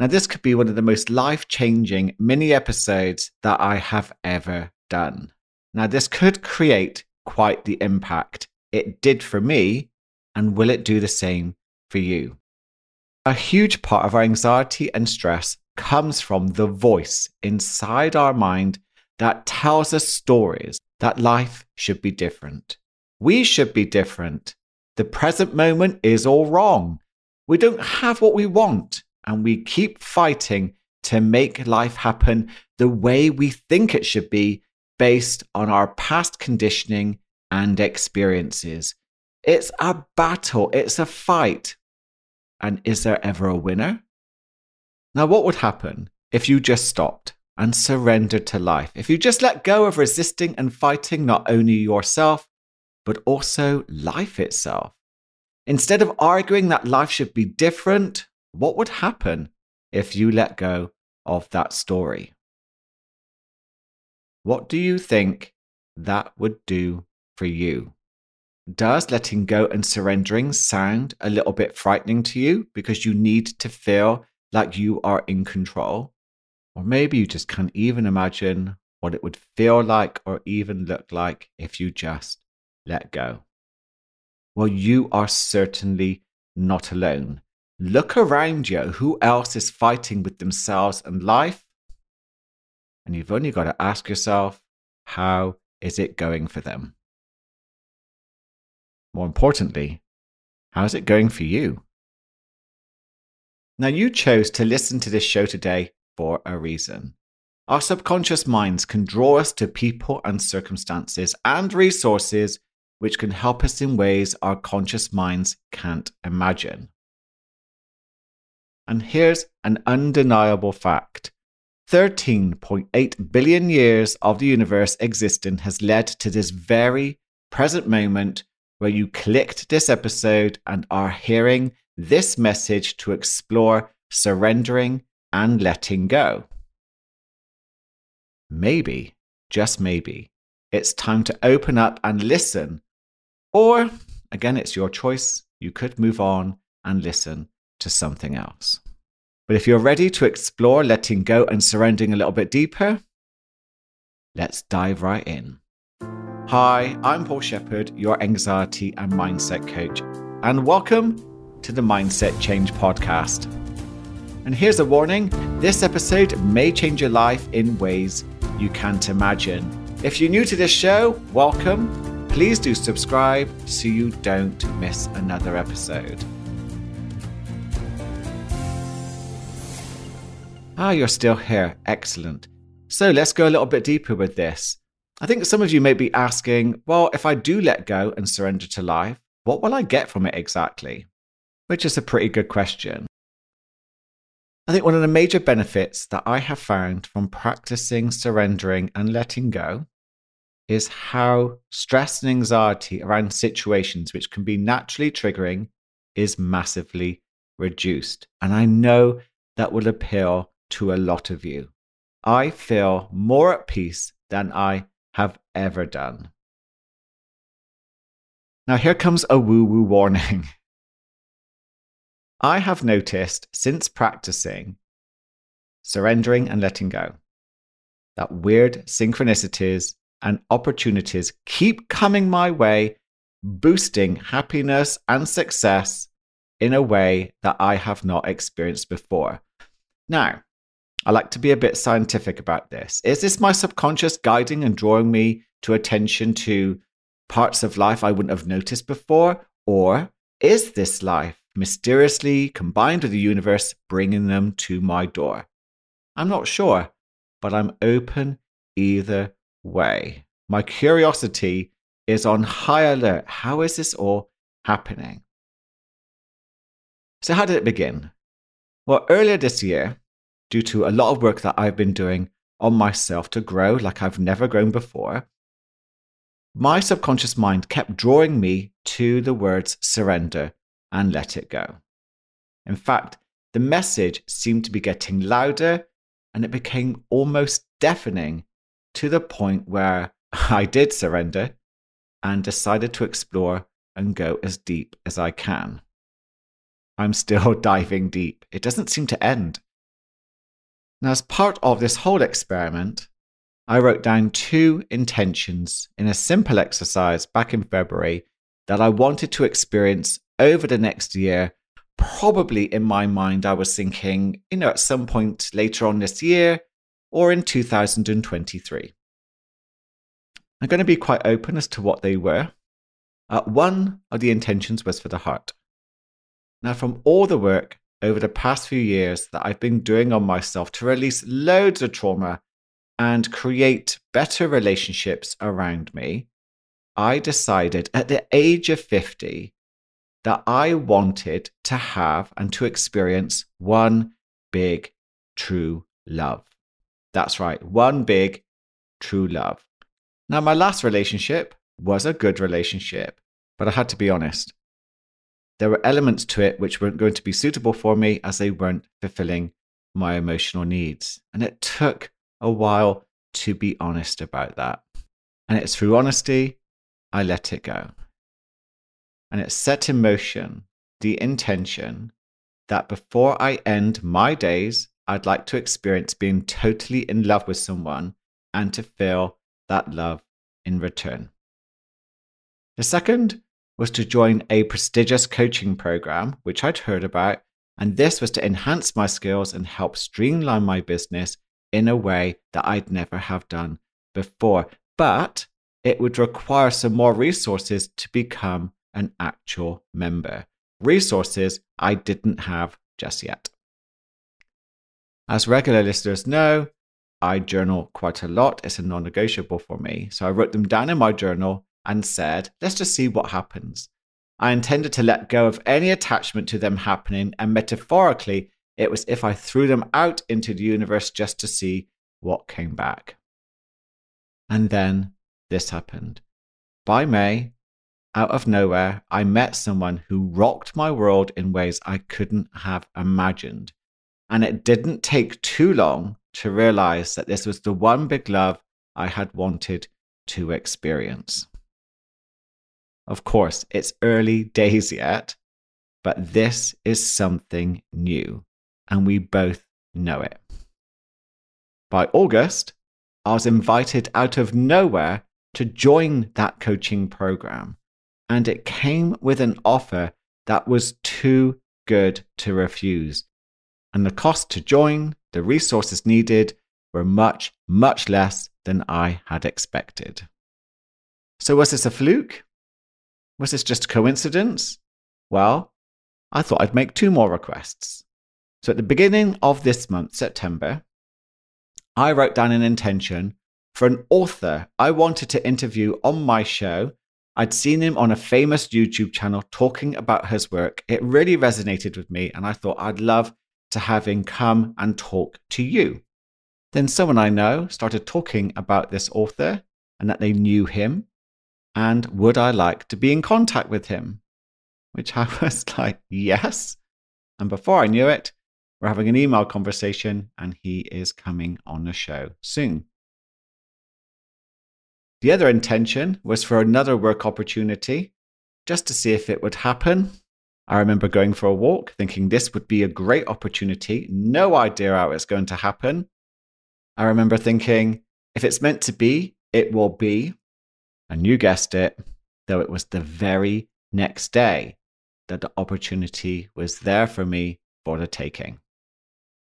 Now, this could be one of the most life changing mini episodes that I have ever done. Now, this could create quite the impact it did for me, and will it do the same for you? A huge part of our anxiety and stress comes from the voice inside our mind that tells us stories that life should be different. We should be different. The present moment is all wrong. We don't have what we want, and we keep fighting to make life happen the way we think it should be based on our past conditioning and experiences. It's a battle, it's a fight. And is there ever a winner? Now, what would happen if you just stopped and surrendered to life? If you just let go of resisting and fighting not only yourself, but also life itself? Instead of arguing that life should be different, what would happen if you let go of that story? What do you think that would do for you? Does letting go and surrendering sound a little bit frightening to you because you need to feel like you are in control? Or maybe you just can't even imagine what it would feel like or even look like if you just let go. Well, you are certainly not alone. Look around you. Who else is fighting with themselves and life? And you've only got to ask yourself, how is it going for them? More importantly, how's it going for you? Now, you chose to listen to this show today for a reason. Our subconscious minds can draw us to people and circumstances and resources which can help us in ways our conscious minds can't imagine. And here's an undeniable fact 13.8 billion years of the universe existing has led to this very present moment where you clicked this episode and are hearing this message to explore surrendering and letting go. Maybe, just maybe, it's time to open up and listen. Or, again, it's your choice. You could move on and listen to something else. But if you're ready to explore letting go and surrendering a little bit deeper, let's dive right in. Hi, I'm Paul Sheppard, your anxiety and mindset coach, and welcome to the Mindset Change Podcast. And here's a warning this episode may change your life in ways you can't imagine. If you're new to this show, welcome. Please do subscribe so you don't miss another episode. Ah, you're still here. Excellent. So let's go a little bit deeper with this. I think some of you may be asking, well, if I do let go and surrender to life, what will I get from it exactly? Which is a pretty good question. I think one of the major benefits that I have found from practicing surrendering and letting go is how stress and anxiety around situations which can be naturally triggering is massively reduced. And I know that will appeal to a lot of you. I feel more at peace than I have ever done. Now, here comes a woo woo warning. I have noticed since practicing surrendering and letting go that weird synchronicities and opportunities keep coming my way, boosting happiness and success in a way that I have not experienced before. Now, I like to be a bit scientific about this. Is this my subconscious guiding and drawing me to attention to parts of life I wouldn't have noticed before? Or is this life mysteriously combined with the universe bringing them to my door? I'm not sure, but I'm open either way. My curiosity is on high alert. How is this all happening? So, how did it begin? Well, earlier this year, due to a lot of work that I've been doing on myself to grow like I've never grown before, my subconscious mind kept drawing me to the words surrender and let it go. In fact, the message seemed to be getting louder and it became almost deafening to the point where I did surrender and decided to explore and go as deep as I can. I'm still diving deep. It doesn't seem to end. Now, as part of this whole experiment, I wrote down two intentions in a simple exercise back in February that I wanted to experience over the next year. Probably in my mind, I was thinking, you know, at some point later on this year or in 2023. I'm going to be quite open as to what they were. Uh, one of the intentions was for the heart. Now, from all the work over the past few years that I've been doing on myself to release loads of trauma and create better relationships around me, I decided at the age of 50 that I wanted to have and to experience one big true love. That's right, one big true love. Now, my last relationship was a good relationship, but I had to be honest. There were elements to it which weren't going to be suitable for me as they weren't fulfilling my emotional needs. And it took a while to be honest about that. And it's through honesty I let it go. And it set in motion the intention that before I end my days, I'd like to experience being totally in love with someone and to feel that love in return. The second was to join a prestigious coaching program, which I'd heard about, and this was to enhance my skills and help streamline my business in a way that I'd never have done before. But it would require some more resources to become an actual member. Resources I didn't have just yet. As regular listeners know, I journal quite a lot. It's a non negotiable for me. So I wrote them down in my journal and said, let's just see what happens. I intended to let go of any attachment to them happening, and metaphorically, it was if I threw them out into the universe just to see what came back. And then this happened. By May, out of nowhere, I met someone who rocked my world in ways I couldn't have imagined. And it didn't take too long to realize that this was the one big love I had wanted to experience. Of course, it's early days yet, but this is something new, and we both know it. By August, I was invited out of nowhere to join that coaching program, and it came with an offer that was too good to refuse. And the cost to join the resources needed were much, much less than I had expected. So, was this a fluke? Was this just a coincidence? Well, I thought I'd make two more requests. So, at the beginning of this month, September, I wrote down an intention for an author I wanted to interview on my show. I'd seen him on a famous YouTube channel talking about his work. It really resonated with me, and I thought I'd love to have him come and talk to you. Then someone I know started talking about this author and that they knew him and would I like to be in contact with him? Which I was like, yes. And before I knew it, we're having an email conversation and he is coming on the show soon. The other intention was for another work opportunity, just to see if it would happen. I remember going for a walk, thinking this would be a great opportunity. No idea how it's going to happen. I remember thinking, if it's meant to be, it will be. And you guessed it, though it was the very next day that the opportunity was there for me for the taking.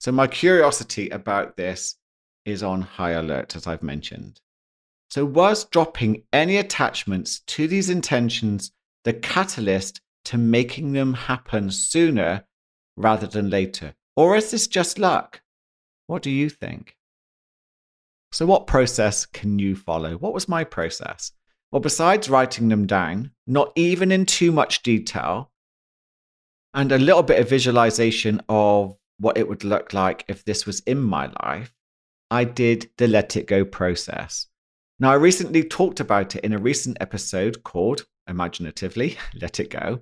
So, my curiosity about this is on high alert, as I've mentioned. So, was dropping any attachments to these intentions the catalyst to making them happen sooner rather than later? Or is this just luck? What do you think? So, what process can you follow? What was my process? Well, besides writing them down, not even in too much detail, and a little bit of visualization of what it would look like if this was in my life, I did the let it go process. Now, I recently talked about it in a recent episode called Imaginatively Let It Go.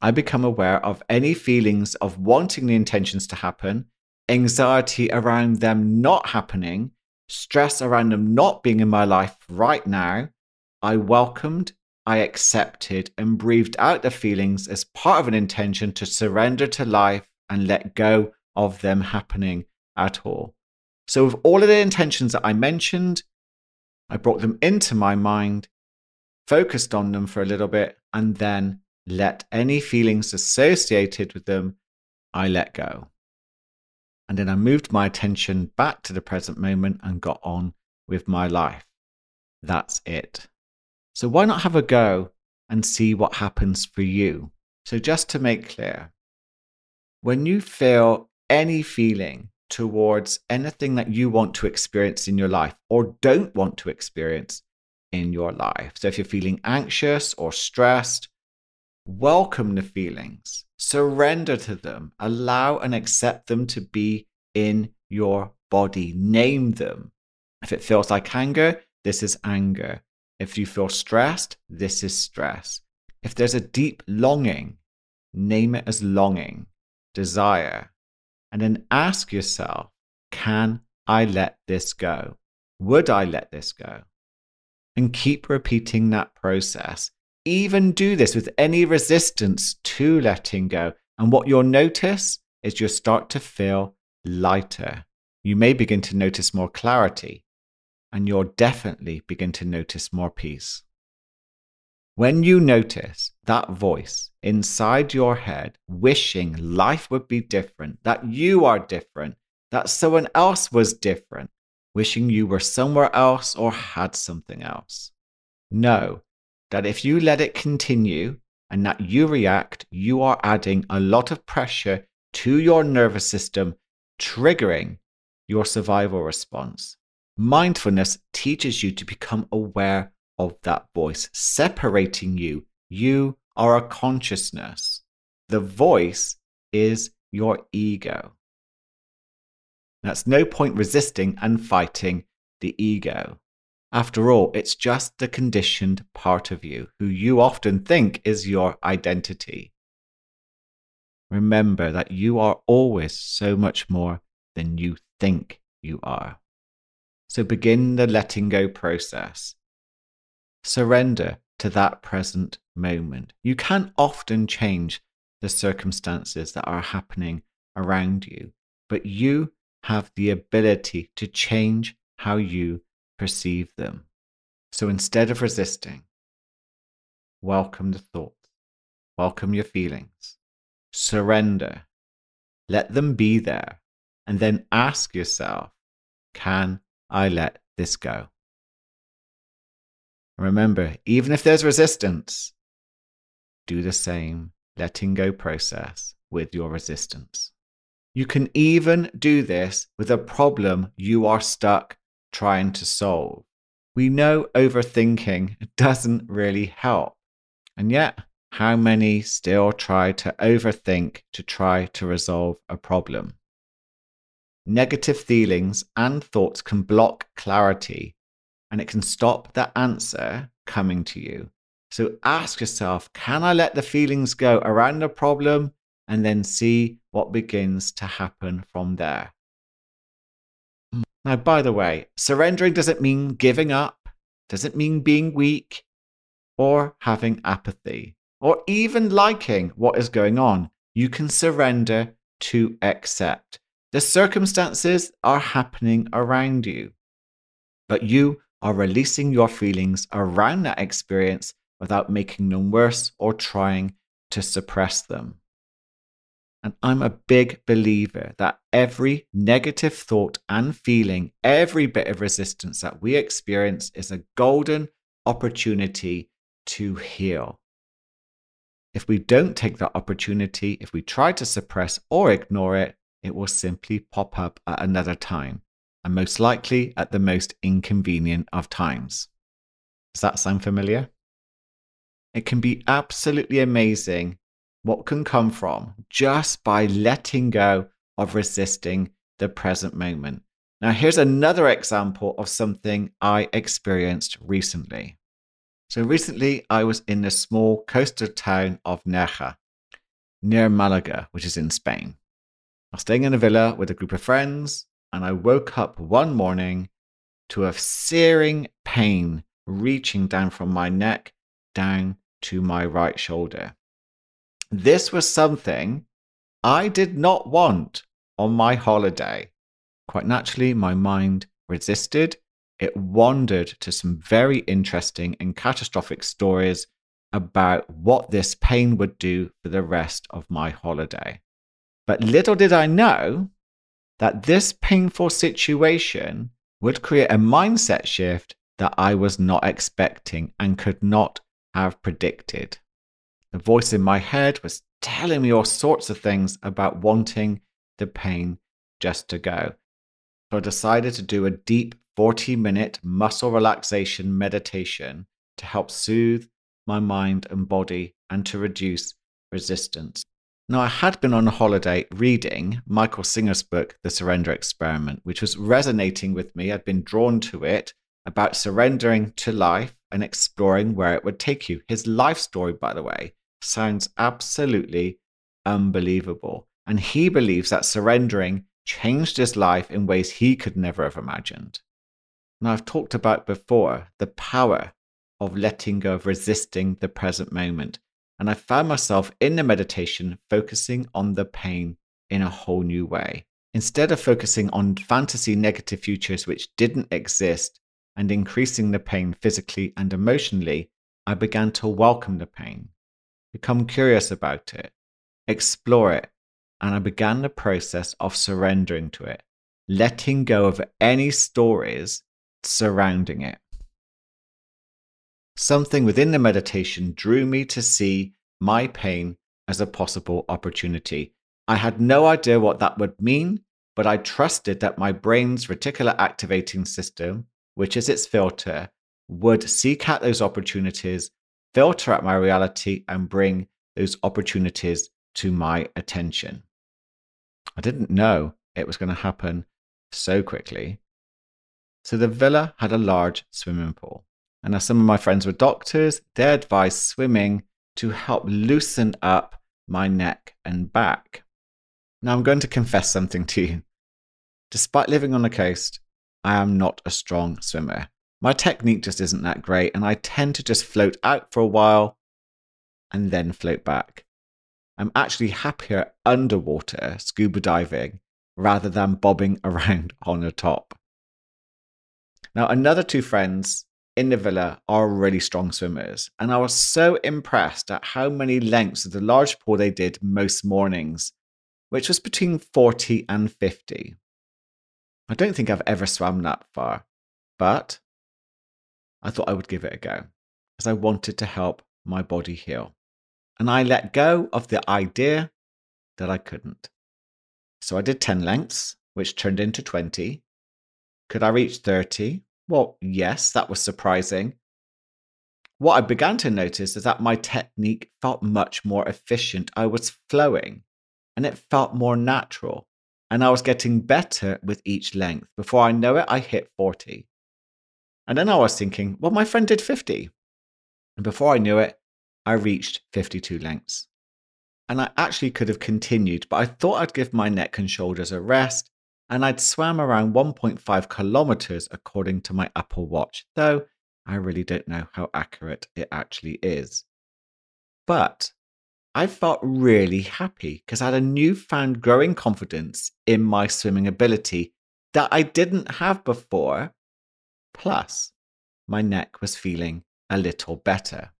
I become aware of any feelings of wanting the intentions to happen, anxiety around them not happening, stress around them not being in my life right now. I welcomed, I accepted, and breathed out the feelings as part of an intention to surrender to life and let go of them happening at all. So, with all of the intentions that I mentioned, I brought them into my mind, focused on them for a little bit, and then let any feelings associated with them, I let go. And then I moved my attention back to the present moment and got on with my life. That's it. So, why not have a go and see what happens for you? So, just to make clear, when you feel any feeling towards anything that you want to experience in your life or don't want to experience in your life. So if you're feeling anxious or stressed, welcome the feelings, surrender to them, allow and accept them to be in your body, name them. If it feels like anger, this is anger. If you feel stressed, this is stress. If there's a deep longing, name it as longing, desire, and then ask yourself can I let this go? Would I let this go? And keep repeating that process. Even do this with any resistance to letting go. And what you'll notice is you'll start to feel lighter. You may begin to notice more clarity, and you'll definitely begin to notice more peace. When you notice that voice inside your head wishing life would be different, that you are different, that someone else was different, wishing you were somewhere else or had something else, know that if you let it continue and that you react, you are adding a lot of pressure to your nervous system, triggering your survival response. Mindfulness teaches you to become aware of that voice, separating you. You are a consciousness. The voice is your ego. That's no point resisting and fighting the ego. After all, it's just the conditioned part of you who you often think is your identity. Remember that you are always so much more than you think you are. So begin the letting go process. Surrender to that present moment. You can often change the circumstances that are happening around you, but you have the ability to change how you perceive them. So instead of resisting, welcome the thoughts, welcome your feelings, surrender, let them be there, and then ask yourself, can I let this go? Remember, even if there's resistance, do the same letting go process with your resistance. You can even do this with a problem you are stuck trying to solve. We know overthinking doesn't really help. And yet, how many still try to overthink to try to resolve a problem? Negative feelings and thoughts can block clarity and it can stop the answer coming to you. So ask yourself can I let the feelings go around the problem and then see what begins to happen from there? Now, by the way, surrendering doesn't mean giving up, doesn't mean being weak or having apathy or even liking what is going on. You can surrender to accept. The circumstances are happening around you, but you are releasing your feelings around that experience without making them worse or trying to suppress them. And I'm a big believer that every negative thought and feeling, every bit of resistance that we experience is a golden opportunity to heal. If we don't take that opportunity, if we try to suppress or ignore it, it will simply pop up at another time and most likely at the most inconvenient of times. Does that sound familiar? It can be absolutely amazing what can come from just by letting go of resisting the present moment. Now, here's another example of something I experienced recently. So, recently I was in the small coastal town of Nerja, near Malaga, which is in Spain. I was staying in a villa with a group of friends, and I woke up one morning to a searing pain reaching down from my neck down to my right shoulder. This was something I did not want on my holiday. Quite naturally, my mind resisted. It wandered to some very interesting and catastrophic stories about what this pain would do for the rest of my holiday. But little did I know that this painful situation would create a mindset shift that I was not expecting and could not have predicted. The voice in my head was telling me all sorts of things about wanting the pain just to go. So I decided to do a deep 40 minute muscle relaxation meditation to help soothe my mind and body and to reduce resistance. Now, I had been on a holiday reading Michael Singer's book, The Surrender Experiment, which was resonating with me. I'd been drawn to it about surrendering to life and exploring where it would take you. His life story, by the way, sounds absolutely unbelievable. And he believes that surrendering changed his life in ways he could never have imagined. Now, I've talked about before the power of letting go of resisting the present moment and I found myself in the meditation focusing on the pain in a whole new way. Instead of focusing on fantasy negative futures which didn't exist and increasing the pain physically and emotionally, I began to welcome the pain, become curious about it, explore it, and I began the process of surrendering to it, letting go of any stories surrounding it. Something within the meditation drew me to see my pain as a possible opportunity. I had no idea what that would mean, but I trusted that my brain's reticular activating system, which is its filter, would seek out those opportunities, filter out my reality, and bring those opportunities to my attention. I didn't know it was going to happen so quickly. So the villa had a large swimming pool. And as some of my friends were doctors, they advised swimming to help loosen up my neck and back. Now, I'm going to confess something to you. Despite living on the coast, I am not a strong swimmer. My technique just isn't that great, and I tend to just float out for a while and then float back. I'm actually happier underwater scuba diving rather than bobbing around on the top. Now, another two friends in the villa are really strong swimmers. And I was so impressed at how many lengths of the large pool they did most mornings, which was between 40 and 50. I don't think I've ever swam that far, but I thought I would give it a go as I wanted to help my body heal. And I let go of the idea that I couldn't. So I did 10 lengths, which turned into 20. Could I reach 30? Well, yes, that was surprising. What I began to notice is that my technique felt much more efficient. I was flowing and it felt more natural. And I was getting better with each length. Before I know it, I hit 40. And then I was thinking, well, my friend did 50. And before I knew it, I reached 52 lengths. And I actually could have continued, but I thought I'd give my neck and shoulders a rest and I'd swam around 1.5 kilometers according to my Apple Watch, though I really don't know how accurate it actually is. But I felt really happy because I had a newfound growing confidence in my swimming ability that I didn't have before. Plus, my neck was feeling a little better.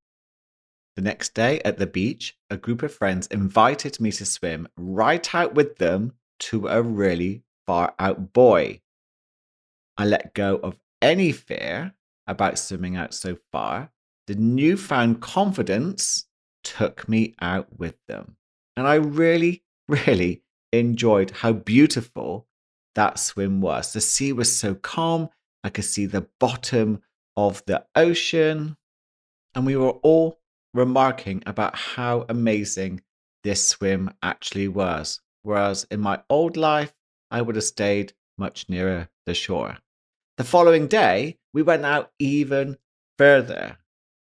The next day at the beach, a group of friends invited me to swim right out with them to a really far out buoy. I let go of any fear about swimming out so far. The newfound confidence took me out with them. And I really, really enjoyed how beautiful that swim was. The sea was so calm. I could see the bottom of the ocean. And we were all remarking about how amazing this swim actually was. Whereas in my old life, I would have stayed much nearer the shore. The following day, we went out even further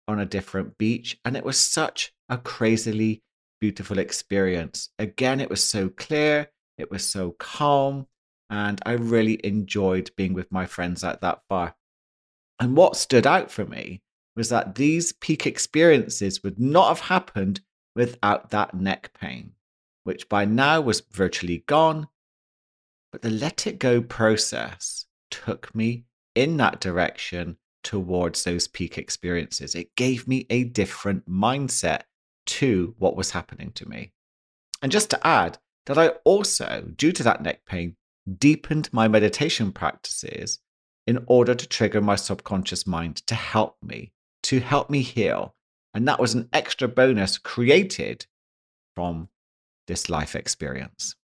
on a different beach, and it was such a crazily beautiful experience. Again, it was so clear, it was so calm, and I really enjoyed being with my friends at that bar. And what stood out for me was that these peak experiences would not have happened without that neck pain, which by now was virtually gone But the let it go process took me in that direction towards those peak experiences. It gave me a different mindset to what was happening to me. And just to add, that I also, due to that neck pain, deepened my meditation practices in order to trigger my subconscious mind to help me, to help me heal. And that was an extra bonus created from this life experience.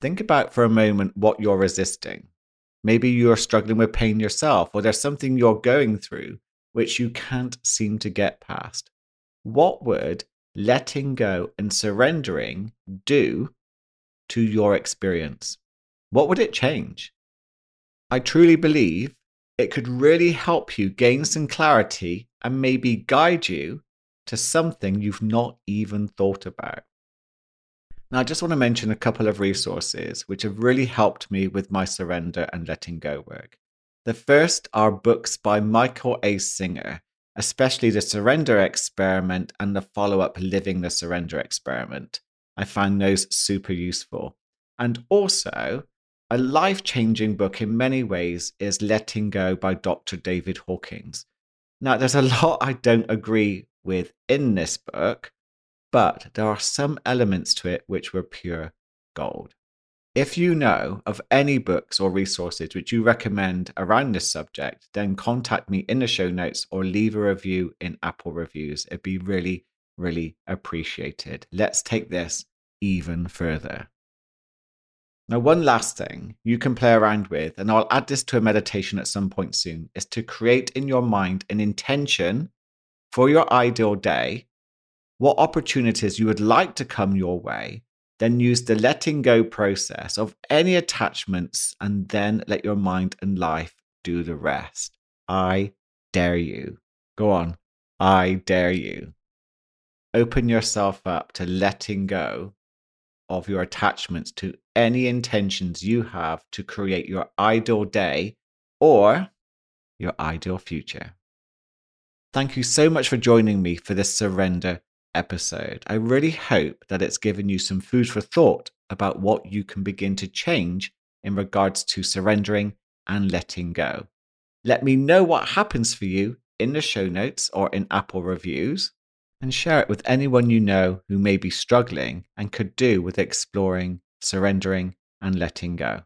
Think about for a moment what you're resisting. Maybe you're struggling with pain yourself, or there's something you're going through which you can't seem to get past. What would letting go and surrendering do to your experience? What would it change? I truly believe it could really help you gain some clarity and maybe guide you to something you've not even thought about. Now, I just want to mention a couple of resources which have really helped me with my surrender and letting go work. The first are books by Michael A. Singer, especially The Surrender Experiment and the follow up Living the Surrender Experiment. I find those super useful. And also, a life changing book in many ways is Letting Go by Dr. David Hawkins. Now, there's a lot I don't agree with in this book, but there are some elements to it which were pure gold. If you know of any books or resources which you recommend around this subject, then contact me in the show notes or leave a review in Apple Reviews. It'd be really, really appreciated. Let's take this even further. Now, one last thing you can play around with, and I'll add this to a meditation at some point soon, is to create in your mind an intention for your ideal day, what opportunities you would like to come your way, then use the letting go process of any attachments, and then let your mind and life do the rest. I dare you. Go on. I dare you. Open yourself up to letting go of your attachments to any intentions you have to create your ideal day or your ideal future. Thank you so much for joining me for this surrender episode. I really hope that it's given you some food for thought about what you can begin to change in regards to surrendering and letting go. Let me know what happens for you in the show notes or in Apple reviews and share it with anyone you know who may be struggling and could do with exploring, surrendering, and letting go.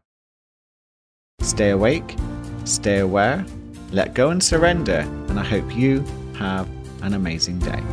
Stay awake, stay aware, let go and surrender, and I hope you have an amazing day.